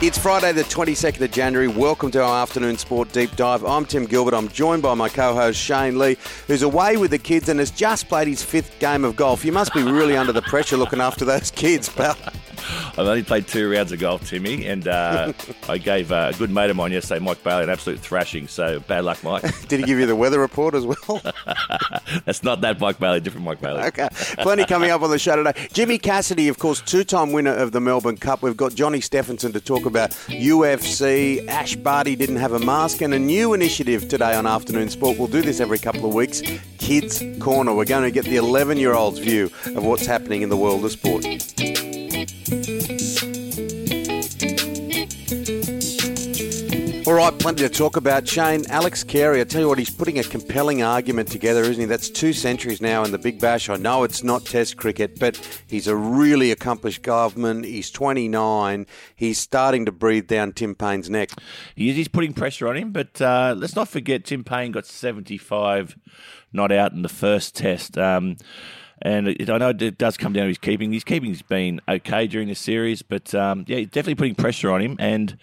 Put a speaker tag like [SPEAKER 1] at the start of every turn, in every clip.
[SPEAKER 1] It's Friday, the 22nd of January. Welcome to our afternoon sport deep dive. I'm Tim Gilbert. I'm joined by my co host Shane Lee, who's away with the kids and has just played his fifth game of golf. You must be really under the pressure looking after those kids, pal.
[SPEAKER 2] I've only played two rounds of golf, Timmy, and uh, I gave uh, a good mate of mine yesterday, Mike Bailey, an absolute thrashing. So bad luck, Mike.
[SPEAKER 1] Did he give you the weather report as well?
[SPEAKER 2] That's not that Mike Bailey, different Mike Bailey.
[SPEAKER 1] Okay, plenty coming up on the show today. Jimmy Cassidy, of course, two-time winner of the Melbourne Cup. We've got Johnny Stephenson to talk about UFC. Ash Barty didn't have a mask, and a new initiative today on Afternoon Sport. We'll do this every couple of weeks. Kids Corner. We're going to get the 11-year-olds' view of what's happening in the world of sport. All right, plenty to talk about. Shane, Alex Carey, I tell you what, he's putting a compelling argument together, isn't he? That's two centuries now in the Big Bash. I know it's not Test cricket, but he's a really accomplished government. He's 29. He's starting to breathe down Tim Paine's neck.
[SPEAKER 2] He is, he's putting pressure on him, but uh, let's not forget Tim Paine got 75 not out in the first Test. Um, and it, I know it does come down to his keeping. His keeping's been okay during the series, but um, yeah, he's definitely putting pressure on him. And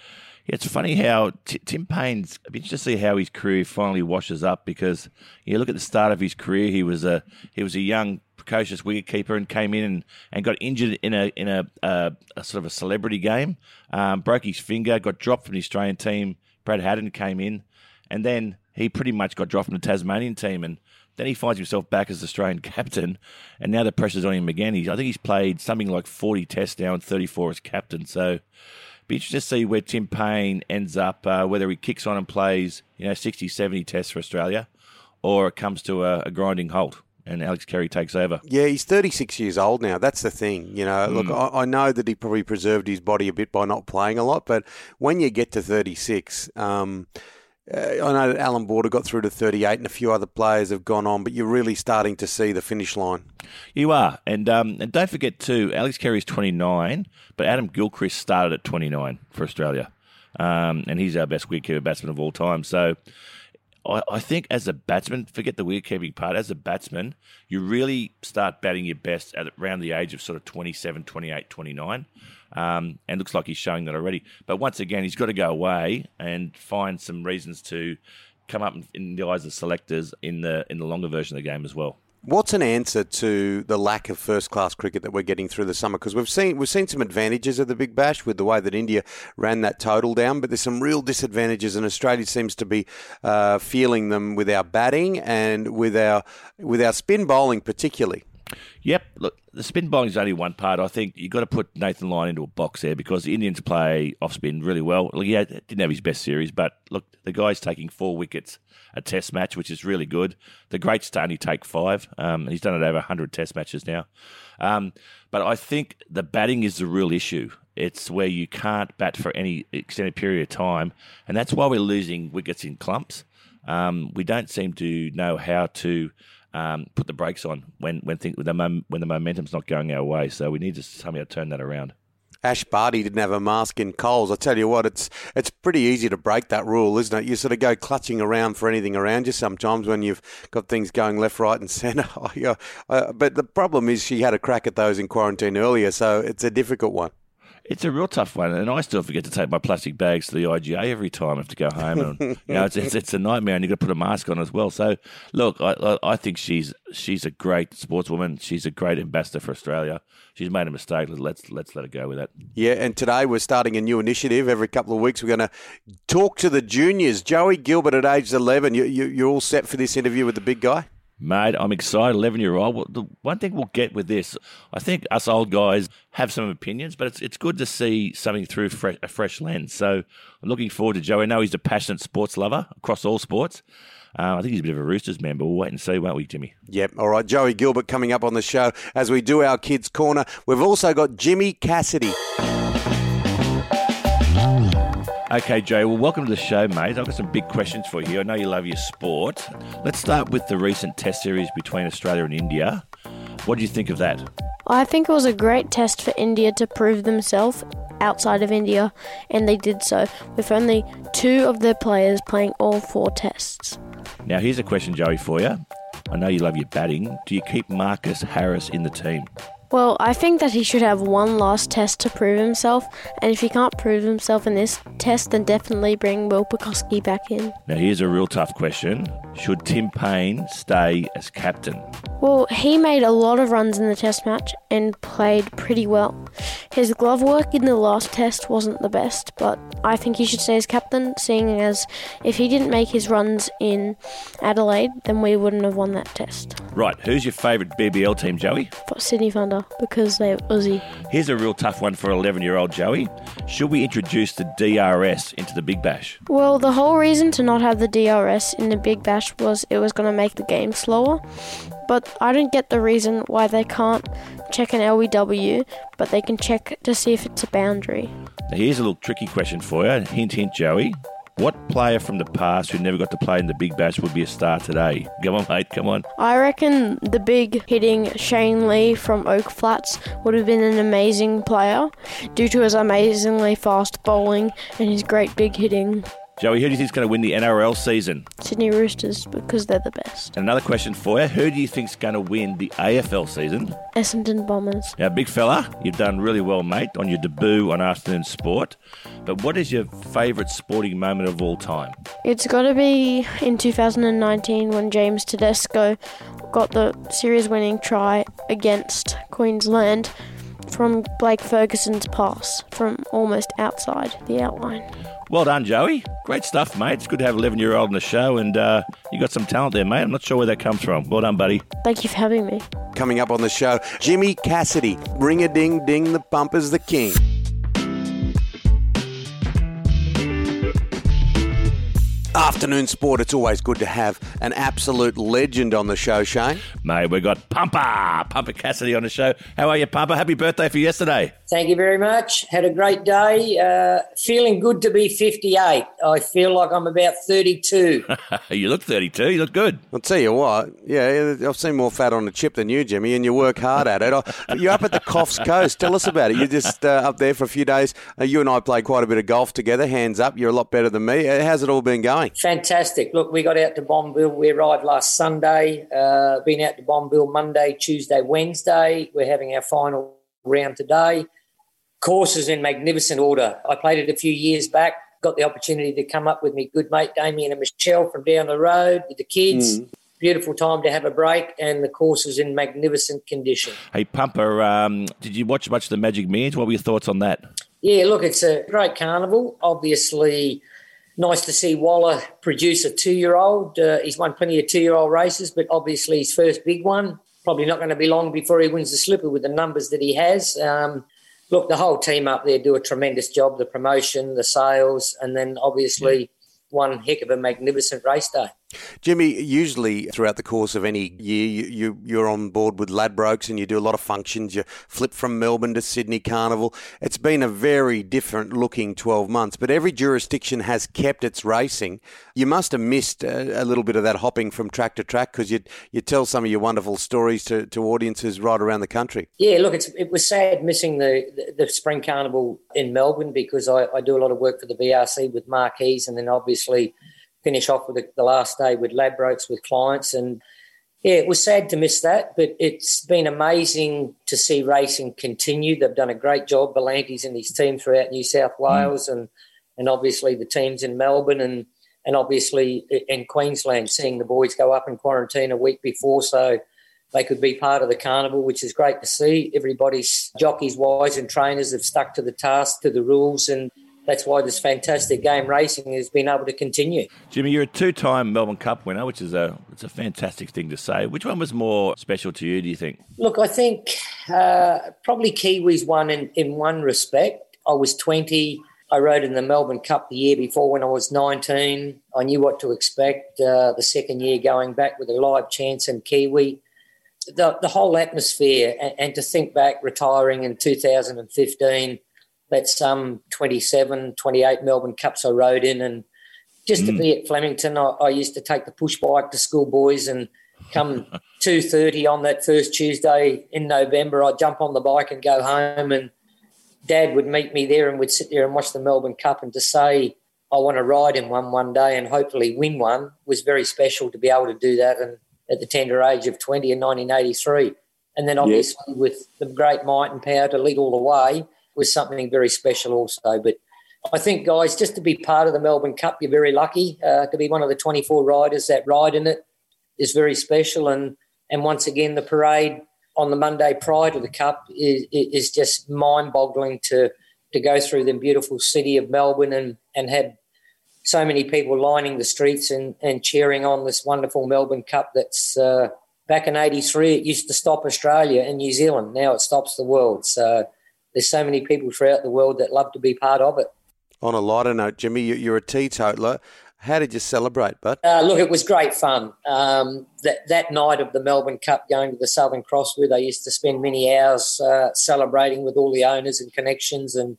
[SPEAKER 2] it's funny how T- Tim Paine's. I'd be interested to see how his career finally washes up because you look at the start of his career. He was a he was a young precocious wicketkeeper and came in and, and got injured in a in a, a, sort of a celebrity game. Um, broke his finger, got dropped from the Australian team. Brad Haddin came in, and then he pretty much got dropped from the Tasmanian team and. Then he finds himself back as Australian captain, and now the pressure's on him again. He's, I think he's played something like 40 tests now and 34 as captain. So be interested to see where Tim Paine ends up, uh, whether he kicks on and plays, you know, 60, 70 tests for Australia, or it comes to a, a grinding halt and Alex Carey takes over.
[SPEAKER 1] Yeah, he's 36 years old now. That's the thing. You know, mm. look, I, I, know that he probably preserved his body a bit by not playing a lot, but when you get to 36, um, I know that Allan Border got through to 38 and a few other players have gone on, but you're really starting to see the finish line.
[SPEAKER 2] You are. And um, and don't forget, too, Alex Carey's 29, but Adam Gilchrist started at 29 for Australia. Um, and he's our best wicketkeeper batsman of all time. So I, I think as a batsman, forget the wicketkeeping part, as a batsman, you really start batting your best at around the age of sort of 27, 28, 29. Um, and looks like he's showing that already. But once again, he's got to go away and find some reasons to come up in the eyes of selectors in the in the longer version of the game as well.
[SPEAKER 1] What's an answer to the lack of first class cricket that we're getting through the summer? Because we've seen we've seen some advantages of the Big Bash with the way that India ran that total down, but there's some real disadvantages, and Australia seems to be uh, feeling them with our batting and with our with our spin bowling particularly.
[SPEAKER 2] Yep. Look, the spin bowling is only one part. I think you've got to put Nathan Lyon into a box there because the Indians play off spin really well. Look, he didn't have his best series, but look, the guy's taking four wickets a test match, which is really good. The greats to only take five. Um, he's done it over 100 test matches now. Um, but I think the batting is the real issue. It's where you can't bat for any extended period of time, and that's why we're losing wickets in clumps. Um, we don't seem to know how to um, put the brakes on when when, think, when the mom, when the momentum's not going our way. So we need to somehow turn that around.
[SPEAKER 1] Ash Barty didn't have a mask in Coles. I tell you what, it's it's pretty easy to break that rule, isn't it? You sort of go clutching around for anything around you sometimes when you've got things going left, right, and centre. uh, but the problem is she had a crack at those in quarantine earlier, so it's a difficult one.
[SPEAKER 2] It's a real tough one, and I still forget to take my plastic bags to the IGA every time I have to go home. And you know, it's, it's, it's a nightmare, and you've got to put a mask on as well. So, look, I, I think she's she's a great sportswoman. She's a great ambassador for Australia. She's made a mistake. Let's let's let her go with that.
[SPEAKER 1] Yeah, and today we're starting a new initiative. Every couple of weeks, we're going to talk to the juniors. Joey Gilbert at age eleven. You, you you're all set for this interview with the big guy.
[SPEAKER 2] Mate, I'm excited. 11 year old. Well, the one thing we'll get with this, I think us old guys have some opinions, but it's it's good to see something through fresh, a fresh lens. So I'm looking forward to Joe. I know he's a passionate sports lover across all sports. Uh, I think he's a bit of a Roosters man, but we'll wait and see, won't we, Jimmy?
[SPEAKER 1] Yep. All right. Joey Gilbert coming up on the show as we do our Kids Corner. We've also got Jimmy Cassidy.
[SPEAKER 2] Okay, Jay. Well, welcome to the show, mate. I've got some big questions for you. I know you love your sport. Let's start with the recent Test series between Australia and India. What do you think of that?
[SPEAKER 3] I think it was a great test for India to prove themselves outside of India, and they did so with only two of their players playing all four tests.
[SPEAKER 2] Now, here's a question, Joey, for you. I know you love your batting. Do you keep Marcus Harris in the team?
[SPEAKER 3] Well, I think that he should have one last test to prove himself, and if he can't prove himself in this test, then definitely bring Will Pucovski back in.
[SPEAKER 2] Now, here's a real tough question Should Tim Paine stay as captain?
[SPEAKER 3] Well, he made a lot of runs in the test match and played pretty well. His glove work in the last test wasn't the best, but I think he should stay as captain, seeing as if he didn't make his runs in Adelaide, then we wouldn't have won that test.
[SPEAKER 2] Right, who's your favourite BBL team, Joey?
[SPEAKER 3] Sydney Thunder, because they're Aussie.
[SPEAKER 2] Here's a real tough one for 11 year old Joey. Should we introduce the DRS into the Big Bash?
[SPEAKER 3] Well, the whole reason to not have the DRS in the Big Bash was it was going to make the game slower. But I don't get the reason why they can't check an LBW, but they can check to see if it's a boundary.
[SPEAKER 2] Now, here's a little tricky question for you. Hint, hint, Joey. What player from the past who never got to play in the Big Bash would be a star today? Come on, mate, come on.
[SPEAKER 3] I reckon the big hitting Shane Lee from Oak Flats would have been an amazing player due to his amazingly fast bowling and his great big hitting.
[SPEAKER 2] Joey, who do you think is going to win the NRL season?
[SPEAKER 3] Sydney Roosters because they're the best.
[SPEAKER 2] And another question for you. Who do you think is going to win the AFL season?
[SPEAKER 3] Essendon Bombers.
[SPEAKER 2] Now, big fella, you've done really well, mate, on your debut on Afternoon Sport. But what is your favourite sporting moment of all time?
[SPEAKER 3] It's got to be in 2019 when James Tedesco got the series winning try against Queensland from Blake Ferguson's pass from almost outside the outline.
[SPEAKER 2] Well done, Joey. Great stuff, mate. It's good to have an 11 year old on the show, and uh, you got some talent there, mate. I'm not sure where that comes from. Well done, buddy.
[SPEAKER 3] Thank you for having me.
[SPEAKER 1] Coming up on the show, Jimmy Cassidy. Ring a ding ding, the pumper's the king. Afternoon sport, it's always good to have an absolute legend on the show, Shane.
[SPEAKER 2] Mate, we got Pumper, Pumper Cassidy on the show. How are you, Pumper? Happy birthday for yesterday.
[SPEAKER 4] Thank you very much. Had a great day. Uh, feeling good to be 58. I feel like I'm about 32.
[SPEAKER 2] you look 32. You look good.
[SPEAKER 1] I'll tell you what, yeah, I've seen more fat on the chip than you, Jimmy, and you work hard at it. You're up at the Coffs Coast. Tell us about it. You're just uh, up there for a few days. Uh, you and I played quite a bit of golf together. Hands up. You're a lot better than me. Uh, how's it all been going?
[SPEAKER 4] Fantastic. Look, we got out to Bonville. We arrived last Sunday. Uh, been out to Bonville Monday, Tuesday, Wednesday. We're having our final round today. Course is in magnificent order. I played it a few years back. Got the opportunity to come up with me good mate Damien and Michelle from down the road with the kids. Mm. Beautiful time to have a break, and the course is in magnificent condition.
[SPEAKER 2] Hey, Pumper, um, did you watch much of the Magic Millions? What were your thoughts on that?
[SPEAKER 4] Yeah, look, it's a great carnival. Obviously, nice to see Waller produce a two-year-old. Uh, he's won plenty of two-year-old races, but obviously his first big one. Probably not going to be long before he wins the slipper with the numbers that he has. Um, look, the whole team up there do a tremendous job. The promotion, the sales, and then obviously one heck of a magnificent race day.
[SPEAKER 1] Jimmy, usually throughout the course of any year, you, you, are on board with Ladbrokes and you do a lot of functions. You flip from Melbourne to Sydney Carnival. It's been a very different looking 12 months, but every jurisdiction has kept its racing. You must have missed a, a little bit of that hopping from track to track because you you tell some of your wonderful stories to, to audiences right around the country.
[SPEAKER 4] Yeah, look, it was sad missing the, the, the Spring Carnival in Melbourne because I, I do a lot of work for the VRC with marquees and then obviously finish off with the, the last day with Ladbrokes with clients. And yeah, it was sad to miss that, but it's been amazing to see racing continue. They've done a great job, V'landys and his team throughout New South mm. Wales, mm. and and obviously the teams in Melbourne and and obviously in Queensland, seeing the boys go up in quarantine a week before, so they could be part of the carnival, which is great to see. Everybody's jockeys, wise, and trainers have stuck to the task, to the rules, and that's why this fantastic game racing has been able to continue.
[SPEAKER 2] Jimmy, you're a two-time Melbourne Cup winner, which is a it's a fantastic thing to say. Which one was more special to you? Do you think?
[SPEAKER 4] Look, I think uh, probably Kiwis won in, in one respect. I was 20. I rode in the Melbourne Cup the year before when I was 19. I knew what to expect. Uh, the second year going back with a live chance in Kiwi. The, the whole atmosphere, and, and to think back retiring in 2015 that's some 27, 28 Melbourne Cups I rode in. And just mm. to be at Flemington, I, I, used to take the push bike to school boys and come 2.30 on that first Tuesday in November, I'd jump on the bike and go home and Dad would meet me there and we'd sit there and watch the Melbourne Cup and to say I want to ride in one one day and hopefully win one was very special to be able to do that and at the tender age of 20 in 1983 and then obviously with the great might and power to lead all the way was something very special also. But I think, guys, just to be part of the Melbourne Cup, you're very lucky uh, to be one of the 24 riders that ride in it is very special. And and once again, the parade on the Monday prior to the Cup is, is just mind-boggling to to go through the beautiful city of Melbourne and and have so many people lining the streets and, and cheering on this wonderful Melbourne Cup that's uh, back in 83 it used to stop Australia and New Zealand now it stops the world so there's so many people throughout the world that love to be part of it
[SPEAKER 1] on a lighter note Jimmy you're a teetotaler how did you celebrate, bud?
[SPEAKER 4] Uh, look, it was great fun. Um, that that night of the Melbourne Cup, going to the Southern Cross, where they used to spend many hours uh, celebrating with all the owners and connections, and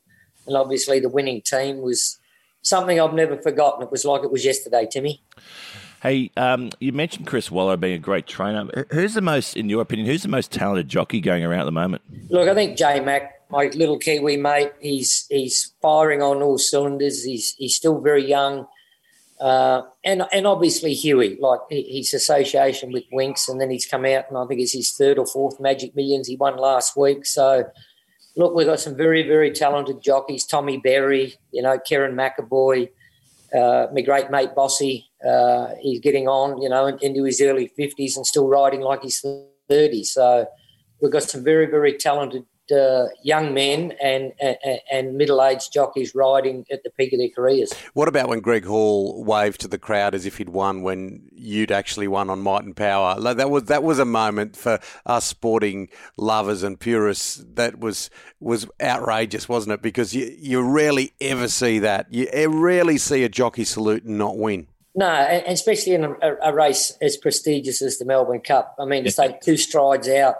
[SPEAKER 4] and obviously the winning team was something I've never forgotten. It was like it was yesterday, Timmy.
[SPEAKER 2] Hey, um, you mentioned Chris Waller being a great trainer. Who's the most, in your opinion, who's the most talented jockey going around at the moment?
[SPEAKER 4] Look, I think J Mac, my little Kiwi mate, he's he's firing on all cylinders. He's he's still very young. Uh, and and obviously Huey, like his association with Winx, and then he's come out, and I think it's his third or fourth Magic Millions he won last week. So, look, we've got some very very talented jockeys. Tommy Berry, you know, Kerrin McEvoy, uh, my great mate Bossy. Uh, he's getting on, you know, into his early fifties and still riding like he's thirty. So, we've got some very very talented uh, young men and, and, and middle aged jockeys riding at the peak of their careers.
[SPEAKER 1] What about when Greg Hall waved to the crowd as if he'd won when you'd actually won on Might and Power? Like that was that was a moment for us sporting lovers and purists that was was outrageous, wasn't it? Because you you rarely ever see that. You rarely see a jockey salute and not win.
[SPEAKER 4] No, and especially in a, a race as prestigious as the Melbourne Cup. I mean, to take two strides out,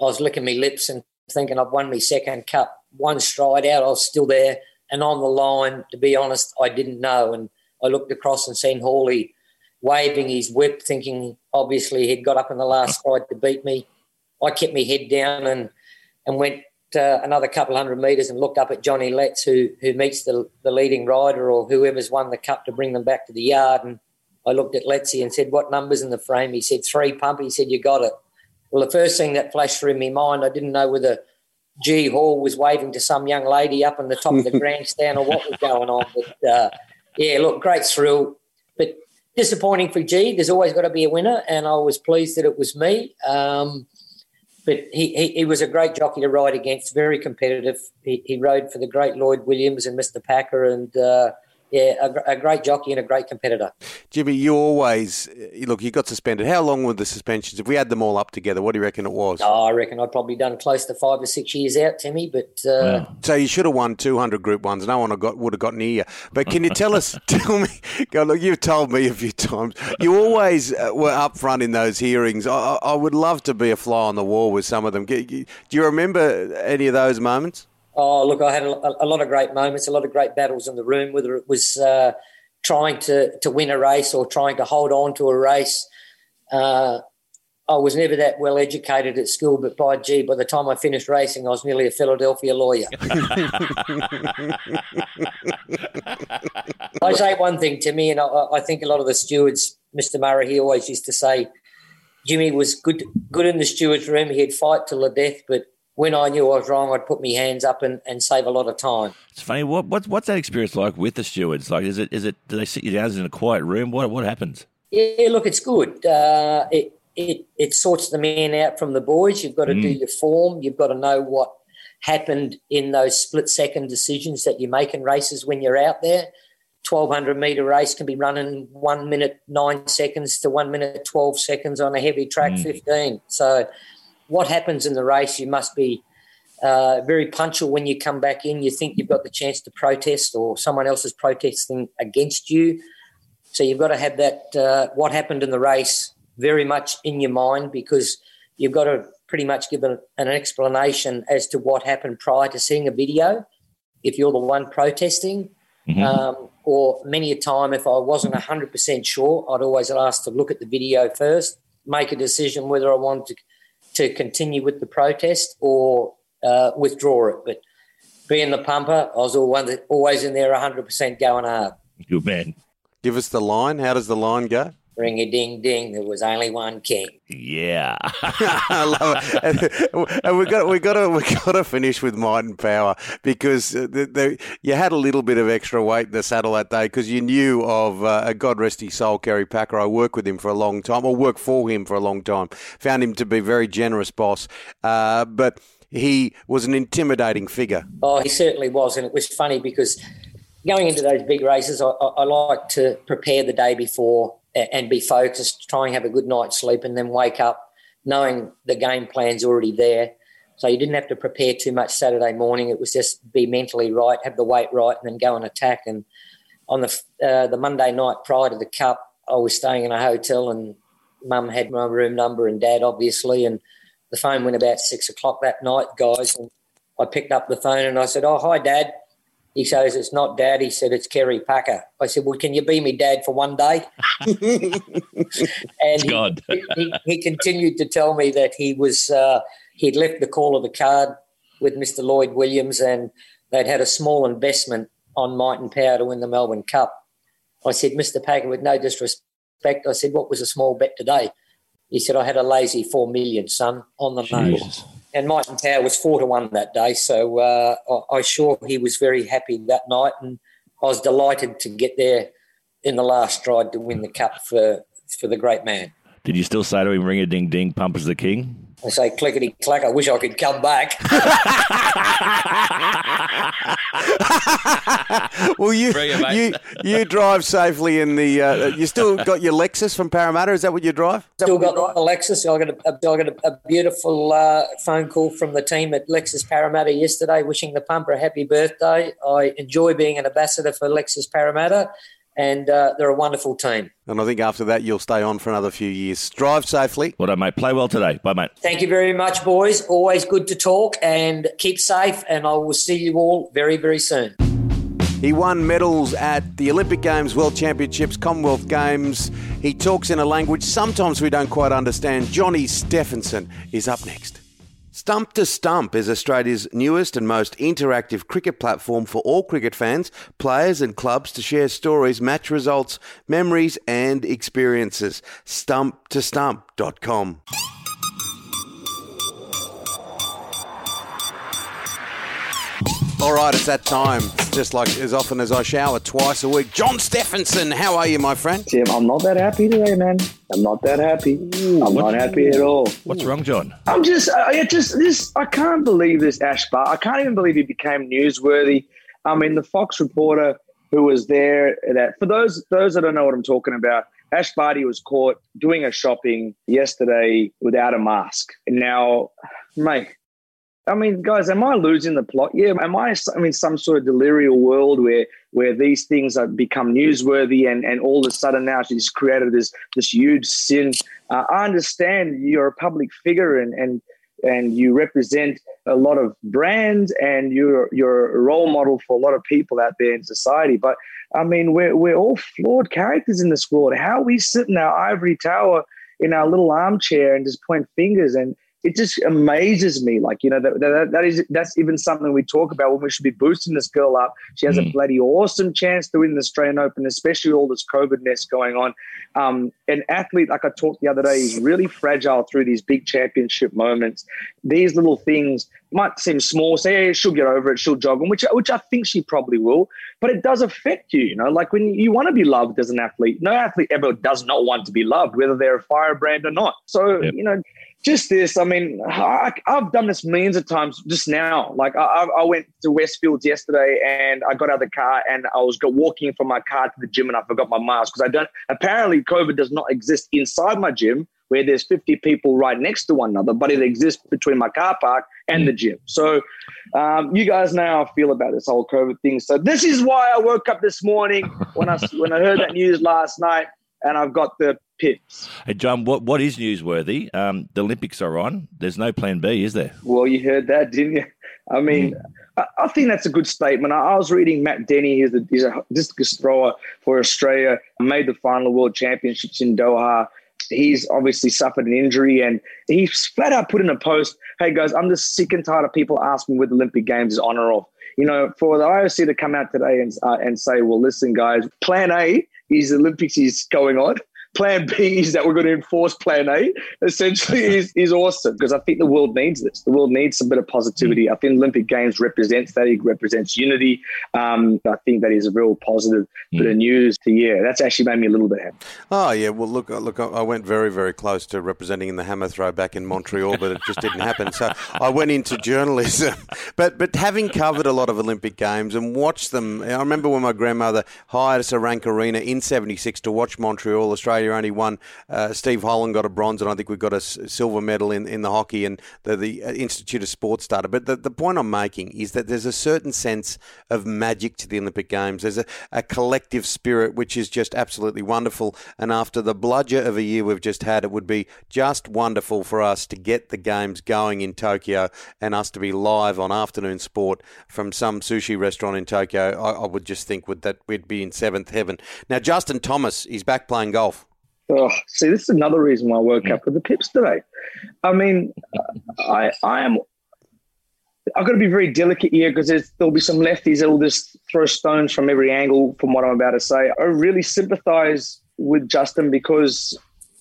[SPEAKER 4] I was licking my lips and thinking I've won my second cup. One stride out, I was still there. And on the line, to be honest, I didn't know. And I looked across and seen Hawley waving his whip, thinking obviously he'd got up in the last stride to beat me. I kept my head down and and went uh, another couple hundred metres and looked up at Johnny Letts, who who meets the, the leading rider or whoever's won the cup to bring them back to the yard. And I looked at Letsy and said, "What numbers in the frame?" He said, three pump." He said, "You got it." Well, the first thing that flashed through my mind, I didn't know whether G Hall was waving to some young lady up in the top of the grandstand or what was going on. But uh, yeah, look, great thrill, but disappointing for G. There's always got to be a winner, and I was pleased that it was me. Um, but he, he, he, was a great jockey to ride against, very competitive. He, he rode for the great Lloyd Williams and Mr. Packer, and uh, yeah, a, a, great jockey and a great competitor.
[SPEAKER 1] Jimmy, you always look. You got suspended. How long were the suspensions? If we add them all up together, what do you reckon it was?
[SPEAKER 4] Oh, I reckon I'd probably done close to five or six years out, Timmy. But uh,
[SPEAKER 1] so you should have won two hundred Group Ones. No one got, would have got near you. But can you tell us? tell me. Go look. You've told me a few times. You always uh, were up front in those hearings. I, I, would love to be a fly on the wall with some of them. Do you remember any of those moments?
[SPEAKER 4] Oh, look, I had a, a, lot of great moments, a lot of great battles in the room, whether it was uh, trying to, to win a race or trying to hold on to a race. Uh, I was never that well educated at school, but by gee, by the time I finished racing, I was nearly a Philadelphia lawyer. I say one thing to me, and I, I, think a lot of the stewards, Mr. Murray, he always used to say, Jimmy was good, good in the stewards' room. He'd fight till the death, but when I knew I was wrong, I'd put my hands up and, and save a lot of time.
[SPEAKER 2] It's funny. What, what's what's that experience like with the stewards? Like, is it is it do they sit you down in a quiet room? What what happens?
[SPEAKER 4] Yeah, look, it's good. Uh, it it it sorts the man out from the boys. You've got to mm. do your form. You've got to know what happened in those split second decisions that you make in races when you're out there. 1200 meter race can be run in one minute nine seconds to one minute 12 seconds on a heavy track mm. 15. So what happens in the race, you must be uh, very punctual when you come back in. You think you've got the chance to protest, or someone else is protesting against you. So you've got to have that uh, what happened in the race very much in your mind because you've got to pretty much give an, an explanation as to what happened prior to seeing a video. If you're the one protesting, mm-hmm. um, or many a time, if I wasn't 100% sure, I'd always ask to look at the video first, make a decision whether I wanted to to continue with the protest or uh, withdraw it. But being the pumper, I was always in there 100% going hard.
[SPEAKER 2] Good man.
[SPEAKER 1] Give us the line. How does the line go?
[SPEAKER 4] Ring a ding ding. There was only one king.
[SPEAKER 2] Yeah.
[SPEAKER 1] I love it. And we've got we got to we got to finish with might and power because the, the, you had a little bit of extra weight in the saddle that day because you knew of uh, God rest his soul, Kerry Packer. I worked with him for a long time, or worked for him for a long time. Found him to be a very generous boss, uh, but he was an intimidating figure.
[SPEAKER 4] Oh, he certainly was, and it was funny because going into those big races, I, I, I like to prepare the day before and be focused, try and have a good night's sleep, and then wake up knowing the game plan's already there. So you didn't have to prepare too much Saturday morning. It was just be mentally right, have the weight right, and then go and attack. And on the uh, the Monday night prior to the Cup, I was staying in a hotel, and Mum had my room number, and Dad obviously, and the phone went about six o'clock that night, guys. And I picked up the phone and I said, "Oh, hi, Dad." He says, It's not dad. He said, It's Kerry Packer. I said, Well, can you be me dad for one day? and
[SPEAKER 2] God.
[SPEAKER 4] he, he, he, continued to tell me that he was, uh, he'd left the call of the card with Mr. Lloyd Williams and they'd had a small investment on Might and Power to win the Melbourne Cup. I said, Mr. Packer, with no disrespect, I said, What was a small bet today? He said, I had a lazy four million, son, on the nose and and Power was four to one that day. So uh, I, I sure he was very happy that night, and I was delighted to get there in the last stride to win the cup for for the great man.
[SPEAKER 2] Did you still say to him, "Ring a ding ding, pump as the king"?
[SPEAKER 4] I say clickety clack. I wish I could come back.
[SPEAKER 1] well, you you you drive safely in the. Uh, you still got your Lexus from Parramatta. Is that what you drive?
[SPEAKER 4] Still got the Lexus. I got a, I got a, a beautiful uh, phone call from the team at Lexus Parramatta yesterday, wishing the pumper a happy birthday. I enjoy being an ambassador for Lexus Parramatta and uh, they're a wonderful team.
[SPEAKER 1] And I think after that, you'll stay on for another few years. Drive safely.
[SPEAKER 2] Well done, mate. Play well today. Bye, mate.
[SPEAKER 4] Thank you very much, boys. Always good to talk and keep safe. And I will see you all very, very soon.
[SPEAKER 1] He won medals at the Olympic Games, World Championships, Commonwealth Games. He talks in a language sometimes we don't quite understand. Johnny Stephenson is up next. Stump to Stump is Australia's newest and most interactive cricket platform for all cricket fans, players, and clubs to share stories, match results, memories, and experiences. StumpToStump.com. All right, it's that time. Just like as often as I shower twice a week. John Stephenson, how are you, my friend?
[SPEAKER 5] Tim, I'm not that happy today, man. I'm not that happy. Ooh, I'm not happy at all.
[SPEAKER 2] What's wrong, John?
[SPEAKER 5] I'm just, I just, this. I can't believe this Ash Bar. I can't even believe he became newsworthy. I mean, the Fox reporter who was there. That for those those that don't know what I'm talking about. Ash Barty was caught doing a shopping yesterday without a mask. Now, mate, I mean, guys, am I losing the plot? Yeah, am I I mean some sort of delirial world where where these things have become newsworthy and, and all of a sudden now she's created this this huge sin? Uh, I understand you're a public figure and and and you represent a lot of brands and you're you're a role model for a lot of people out there in society. But I mean, we're we're all flawed characters in this world. How we sit in our ivory tower in our little armchair and just point fingers and it just amazes me. Like, you know, that, that, that is that's even something we talk about when we should be boosting this girl up. She has mm. a bloody awesome chance to win the Australian Open, especially all this COVID mess going on. Um, an athlete, like I talked the other day, is really fragile through these big championship moments. These little things might seem small. Say, hey, she'll get over it, she'll jog, and which which I think she probably will. But it does affect you. You know, like when you want to be loved as an athlete. No athlete ever does not want to be loved, whether they're a firebrand or not. So yep. you know just this. I mean, I, have done this millions of times just now. Like I, I, went to Westfields yesterday and I got out of the car and I was walking from my car to the gym and I forgot my mask because I don't. Apparently, COVID does not exist inside my gym where there's 50 people right next to one another, but it exists between my car park and the gym. So um, you guys know how I feel about this whole COVID thing. So this is why I woke up this morning when I when I heard that news last night and I've got the pips.
[SPEAKER 2] Hey, John, what, what is newsworthy? Um, the Olympics are on. There's no plan B, is there?
[SPEAKER 5] Well, you heard that, didn't you? I mean, mm. I, I, think that's a good statement. I, I was reading Matt Denny, he's, a, he's a discus thrower for Australia, made the final World Championships in Doha. He's obviously suffered an injury and he flat out put in a post, hey guys, I'm just sick and tired of people asking whether the Olympic Games is on or off. You know, for the IOC to come out today and, uh, and say, well, listen, guys, plan A is the Olympics is going on. Plan B is that we're going to enforce plan A, essentially is, is awesome because I think the world needs this. The world needs some bit of positivity. I think Olympic Games represents that. It represents unity. Um, I think that is a real positive bit of news to, yeah, that's actually made me a little bit happy.
[SPEAKER 1] Oh, yeah. Well, look, look, I went very, very close to representing in the hammer throw back in Montreal, but it just didn't happen. So I went into journalism. But, but having covered a lot of Olympic Games and watched them, I remember when my grandmother hired us a Rank Arena in 76 to watch Montreal. Australia only won. Uh, Steve Holland got a bronze, and I think we got a silver medal in, in the hockey, and the, the uh, Institute of Sport started. But the, the point I'm making is that there's a certain sense of magic to the Olympic Games. There's a, a collective spirit which is just absolutely wonderful. And after the bludger of a year we've just had, it would be just wonderful for us to get the games going in Tokyo and us to be live on afternoon sport from some sushi restaurant in Tokyo. I, I would just think would that we'd be in seventh heaven. Now Justin Thomas is back playing golf.
[SPEAKER 5] Oh, see, this is another reason why I woke mm. up with the pips today. I mean, I I am. I've got to be very delicate here because there'll be some lefties that'll just throw stones from every angle from what I'm about to say. I really sympathise with Justin because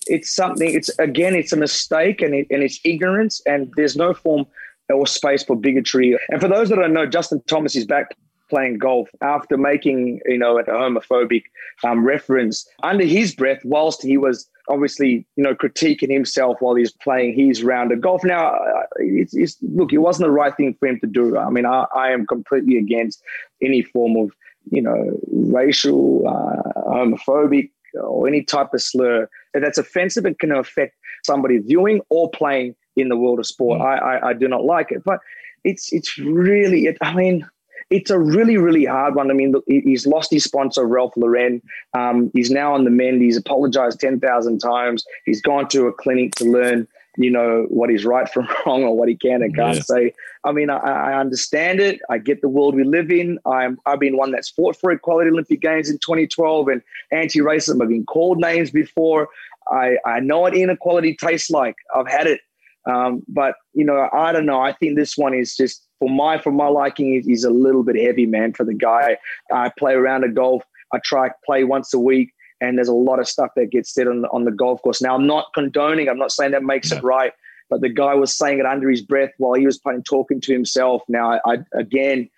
[SPEAKER 5] it's something. It's again, it's a mistake and it, and it's ignorance, and there's no form or space for bigotry. And for those that don't know, Justin Thomas is back playing golf after making you know a homophobic um, reference under his breath whilst he was obviously you know critiquing himself while he's playing his round of golf now uh, it's, it's, look it wasn't the right thing for him to do i mean i, I am completely against any form of you know racial uh, homophobic or any type of slur that's offensive and can affect somebody viewing or playing in the world of sport. Mm. I, I, I do not like it, but it's it's really it, I mean it's a really, really hard one. I mean, he's lost his sponsor, Ralph Lauren. Um, he's now on the mend. He's apologized 10,000 times. He's gone to a clinic to learn, you know, what is right from wrong or what he can and can't yeah. say. I mean, I, I, understand it. I get the world we live in. I'm, I've been one that's fought for equality Olympic Games in 2012 and anti racism. I've been called names before. I, I know what inequality tastes like. I've had it. Um, but you know, I don't know. I think this one is just for my for my liking is a little bit heavy, man. For the guy, I play around a golf. I try play once a week, and there's a lot of stuff that gets said on the, on the golf course. Now, I'm not condoning. I'm not saying that makes it right, but the guy was saying it under his breath while he was playing, talking to himself. Now, I, I again,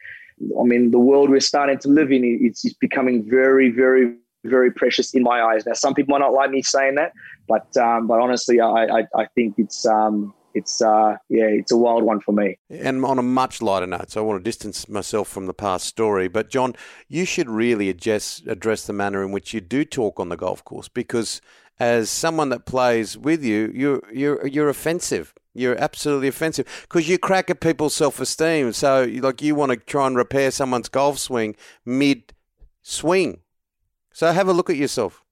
[SPEAKER 5] I mean, the world we're starting to live in, it's, it's becoming very, very, very precious in my eyes. Now, some people might not like me saying that, but um, but honestly, I, I, I think it's um, it's uh, yeah, it's a wild one for me.
[SPEAKER 1] And on a much lighter note, so I want to distance myself from the past story. But John, you should really address address the manner in which you do talk on the golf course, because as someone that plays with you, you're you're you're offensive. You're absolutely offensive because you crack at people's self esteem. So, like, you want to try and repair someone's golf swing mid swing. So, have a look at yourself.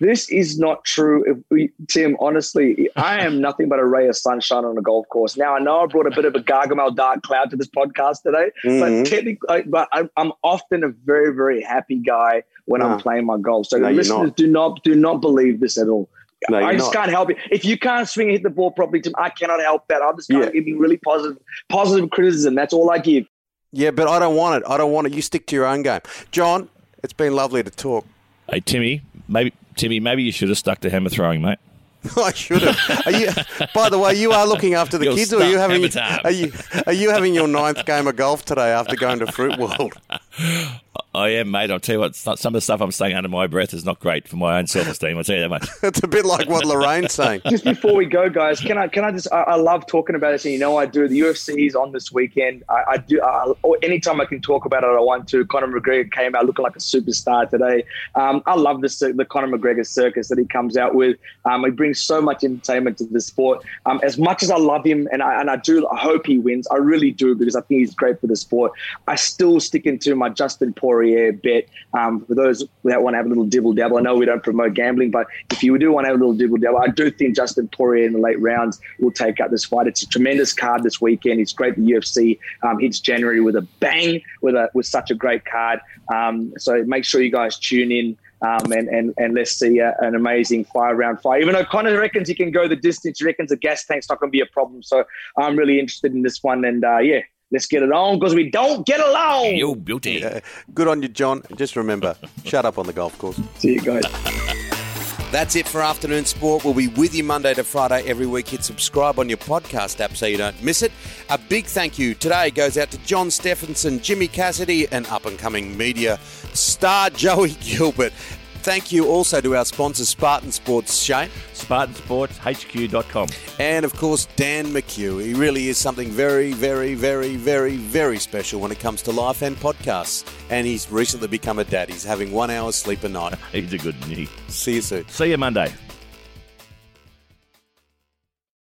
[SPEAKER 5] This is not true, Tim. Honestly, I am nothing but a ray of sunshine on a golf course. Now I know I brought a bit of a Gargamel dark cloud to this podcast today, mm-hmm. but technically, but I'm often a very, very happy guy when no. I'm playing my golf. So no, listeners, not. do not do not believe this at all. No, I just not. can't help it. If you can't swing and hit the ball properly, Tim, I cannot help that. I'm just kind yeah. of giving really positive, positive criticism. That's all I give.
[SPEAKER 1] Yeah, but I don't want it. I don't want it. You stick to your own game, John. It's been lovely to talk.
[SPEAKER 2] Hey Timmy, maybe Timmy, maybe you should have stuck to hammer throwing, mate.
[SPEAKER 1] I should have. Are you, by the way, you are looking after the kids, or are you having? Are you are you having your ninth game of golf today after going to Fruit World?
[SPEAKER 2] I am, mate. I'll tell you what. Some of the stuff I'm saying under my breath is not great for my own self esteem. I'll tell you that much.
[SPEAKER 1] it's a bit like what Lorraine's saying.
[SPEAKER 5] Just before we go, guys, can I can I just? I, I love talking about this, and you know I do. The UFC is on this weekend. I, I do. I, anytime I can talk about it, I want to. Conor McGregor came out looking like a superstar today. Um, I love this the Conor McGregor circus that he comes out with. Um, he brings so much entertainment to the sport. Um, as much as I love him, and I and I do, I hope he wins. I really do because I think he's great for the sport. I still stick into my Dustin Poirier bet. Um, for those that want to have a little dibble dabble, I know we don't promote gambling, but if you do want to have a little dibble dabble, I do think Dustin Poirier in the late rounds will take out this fight. It's a tremendous card this weekend. It's great. The UFC um, hits January with a bang, with a with such a great card. Um, so make sure you guys tune in. Um, and, and, and let's see uh, an amazing five round fight. Even though Conor reckons he can go the distance, he reckons the gas tank's not going to be a problem. So I'm really interested in this one. And uh, yeah, Let's get it on because we don't get along.
[SPEAKER 2] You beauty.
[SPEAKER 1] Yeah. Good on you, John. Just remember, shut up on the golf course.
[SPEAKER 5] See you guys.
[SPEAKER 1] That's it for Afternoon Sport. We'll be with you Monday to Friday every week. Hit subscribe on your podcast app so you don't miss it. A big thank you today goes out to John Stephenson, Jimmy Cassidy, and up and coming media star Joey Gilbert. Thank you also to our sponsor, Spartan Sports, Shane.
[SPEAKER 2] SpartanSportsHQ.com.
[SPEAKER 1] And of course, Dan McHugh. He really is something very, very, very, very, very special when it comes to life and podcasts. And he's recently become a dad. He's having one hour sleep a night.
[SPEAKER 2] He's a good knee.
[SPEAKER 1] See you soon.
[SPEAKER 2] See you Monday.